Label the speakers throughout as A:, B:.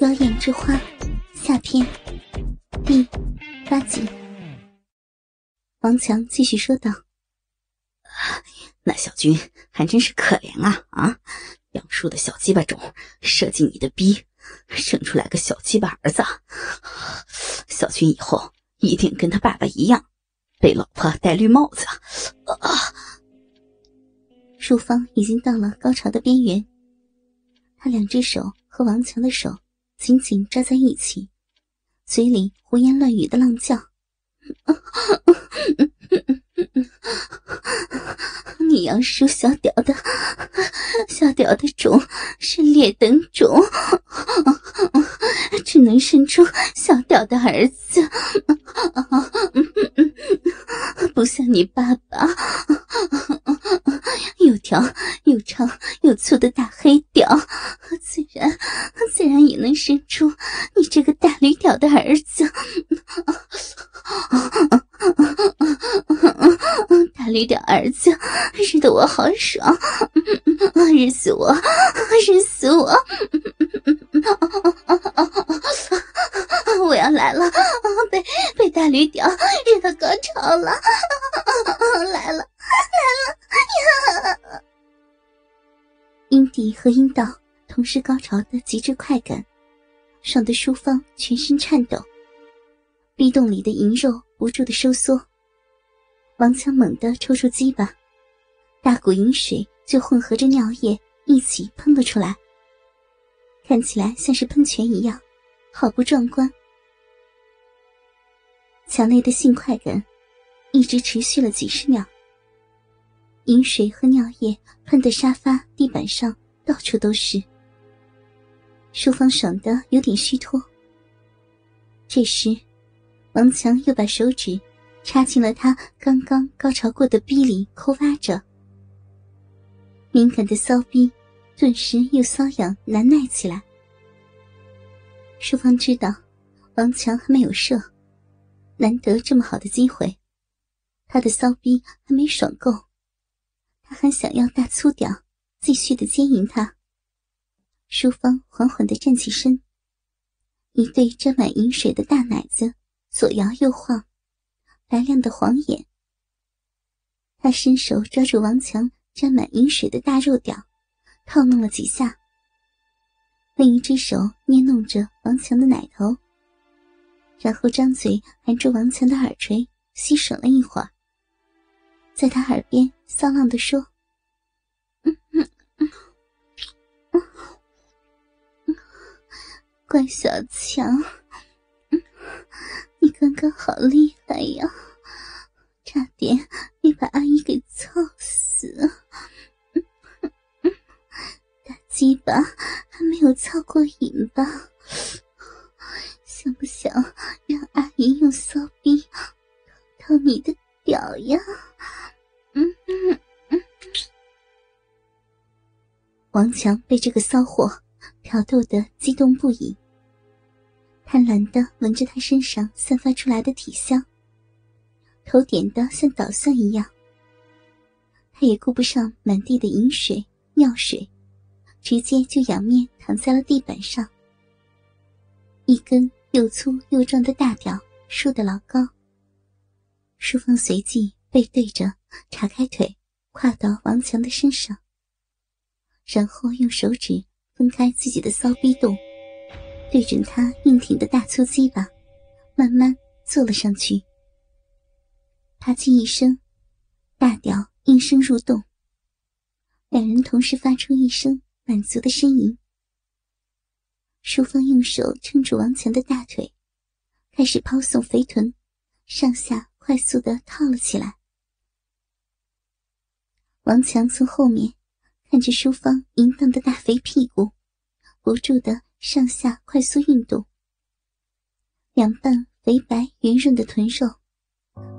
A: 妖艳之花下篇第八集。王强继续说道：“
B: 那小军还真是可怜啊啊！杨叔的小鸡巴种射进你的逼，生出来个小鸡巴儿子。小军以后一定跟他爸爸一样，被老婆戴绿帽子。”啊！
A: 淑芳已经到了高潮的边缘，她两只手和王强的手紧紧抓在一起，嘴里胡言乱语的浪叫。你杨叔小屌的，小屌的种是劣等种，只能生出小屌的儿子，不像你爸爸，有条又长又粗的大黑屌，自然自然也能生出你这个大驴屌的儿子。大驴屌儿子，日得我好爽，日死我，日死我！我要来了，被被大驴屌日到高潮了，来了来了呀！阴蒂和阴道同时高潮的极致快感，爽得淑芳全身颤抖。壁洞里的银肉不住的收缩，王强猛地抽出鸡巴，大股银水就混合着尿液一起喷了出来，看起来像是喷泉一样，好不壮观。强烈的性快感一直持续了几十秒，饮水和尿液喷得沙发、地板上到处都是，淑芳爽得有点虚脱。这时。王强又把手指插进了他刚刚高潮过的逼里，抠挖着。敏感的骚逼顿时又瘙痒难耐起来。淑芳知道王强还没有射，难得这么好的机会，他的骚逼还没爽够，他还想要大粗屌，继续的奸淫他。淑芳缓缓的站起身，一对沾满饮水的大奶子。左摇右晃，白亮的黄眼。他伸手抓住王强沾满饮水的大肉屌，套弄了几下。另一只手捏弄着王强的奶头，然后张嘴含住王强的耳垂，吸吮了一会儿，在他耳边骚浪的说：“乖小强。”你刚刚好厉害呀，差点没把阿姨给操死。大鸡巴还没有操过瘾吧？想不想让阿姨用骚逼掏你的屌呀？嗯嗯嗯。王强被这个骚货挑逗的激动不已。贪婪的闻着他身上散发出来的体香，头点的像捣蒜一样。他也顾不上满地的饮水、尿水，直接就仰面躺在了地板上。一根又粗又壮的大屌竖得老高。淑芳随即背对着，叉开腿，跨到王强的身上，然后用手指分开自己的骚逼洞。对准他硬挺的大粗鸡巴，慢慢坐了上去。啪叽一声，大屌应声入洞。两人同时发出一声满足的呻吟。淑芳用手撑住王强的大腿，开始抛送肥臀，上下快速的套了起来。王强从后面看着淑芳淫荡的大肥屁股，不住的。上下快速运动，两瓣肥白圆润的臀肉，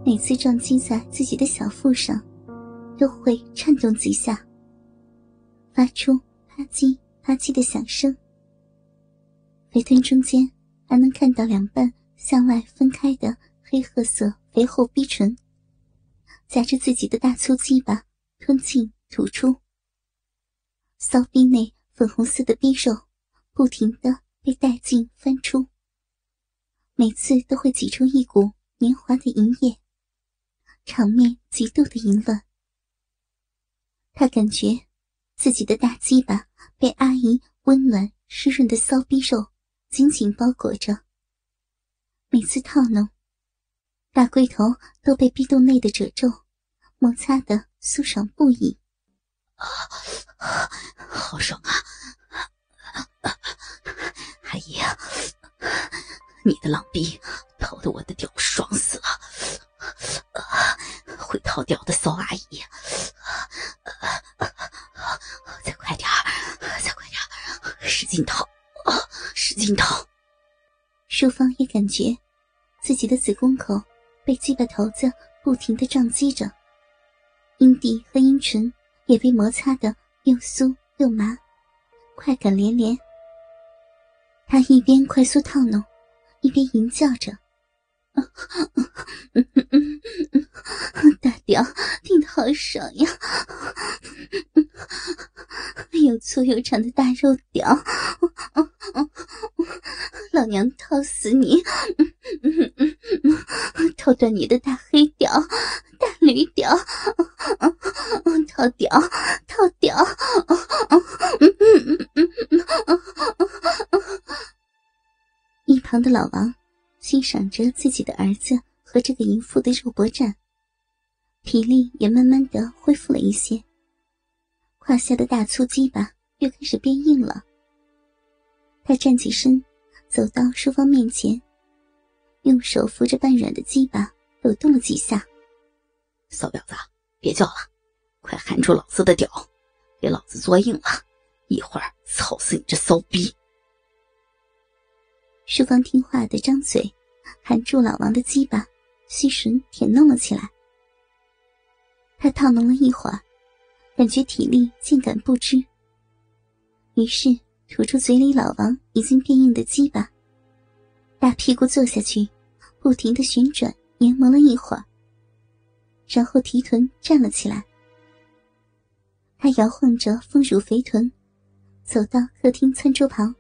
A: 每次撞击在自己的小腹上，都会颤动几下，发出啪叽啪叽的响声。肥臀中间还能看到两瓣向外分开的黑褐色肥厚逼唇，夹着自己的大粗鸡巴吞进吐出，骚逼内粉红色的逼肉。不停的被带进翻出，每次都会挤出一股黏滑的银液，场面极度的淫乱。他感觉自己的大鸡巴被阿姨温暖湿润的骚逼肉紧紧包裹着，每次套弄，大龟头都被逼洞内的褶皱摩擦的酥爽不已。
B: 啊，好爽啊！阿姨，你的浪逼掏得我的屌爽死了！会套屌的骚阿姨，再快点再快点使劲套，使劲套！
A: 淑芳也感觉自己的子宫口被鸡巴头子不停的撞击着，阴蒂和阴唇。也被摩擦的又酥又麻，快感连连。他一边快速套弄，一边吟叫着：“大屌顶的好爽呀！又粗又长的大肉屌，老娘套死你！套断你的大黑屌，大驴屌！”套屌，套屌！一旁的老王欣赏着自己的儿子和这个淫妇的肉搏战，体力也慢慢的恢复了一些，胯下的大粗鸡巴又开始变硬了。他站起身，走到淑芳面前，用手扶着半软的鸡巴，抖动了几下。
B: 骚婊子，别叫了。快含住老子的屌，给老子做硬了！一会儿操死你这骚逼！
A: 淑芳听话的张嘴，含住老王的鸡巴，吸吮舔弄了起来。他套弄了一会儿，感觉体力渐感不支，于是吐出嘴里老王已经变硬的鸡巴，大屁股坐下去，不停的旋转研磨了一会儿，然后提臀站了起来。他摇晃着丰乳肥臀，走到客厅餐桌旁，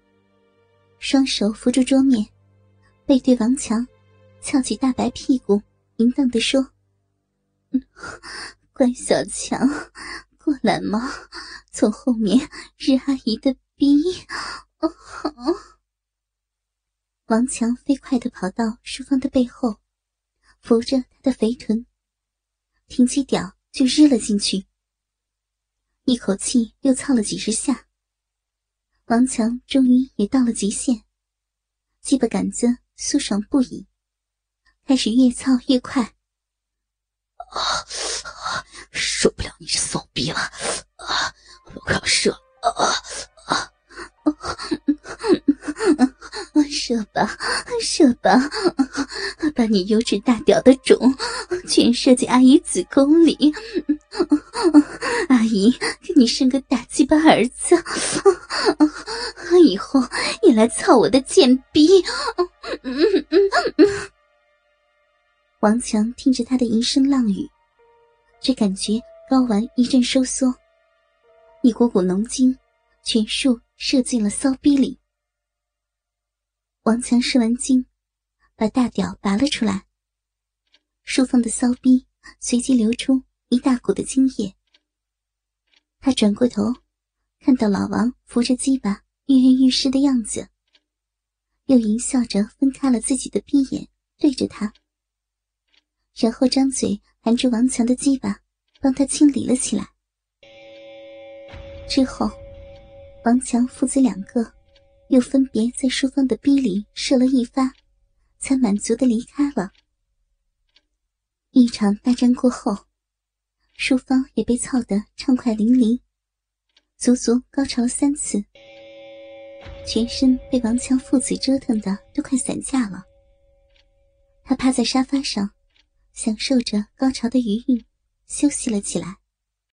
A: 双手扶住桌面，背对王强，翘起大白屁股，淫荡地说：“关小强，过来嘛，从后面日阿姨的逼。”王强飞快地跑到淑芳的背后，扶着她的肥臀，挺起屌就日了进去。一口气又操了几十下，王强终于也到了极限，鸡巴杆子酥爽不已，开始越操越快。
B: 啊！受不了你这骚逼了！啊！我快要射！啊啊！
A: 射吧，射吧，把你油脂大屌的种全射进阿姨子宫里。阿姨给你生个大鸡巴儿子，以后也来操我的贱逼。王强听着他的淫声浪语，只感觉睾丸一阵收缩，一股股浓精全数射进了骚逼里。王强射完精，把大屌拔了出来，淑芳的骚逼随即流出一大股的精液。他转过头，看到老王扶着鸡巴跃跃欲试的样子，又淫笑着分开了自己的闭眼，对着他，然后张嘴含住王强的鸡巴，帮他清理了起来。之后，王强父子两个。又分别在淑芳的逼里射了一发，才满足的离开了。一场大战过后，淑芳也被操得畅快淋漓，足足高潮了三次，全身被王强父子折腾的都快散架了。他趴在沙发上，享受着高潮的余韵，休息了起来。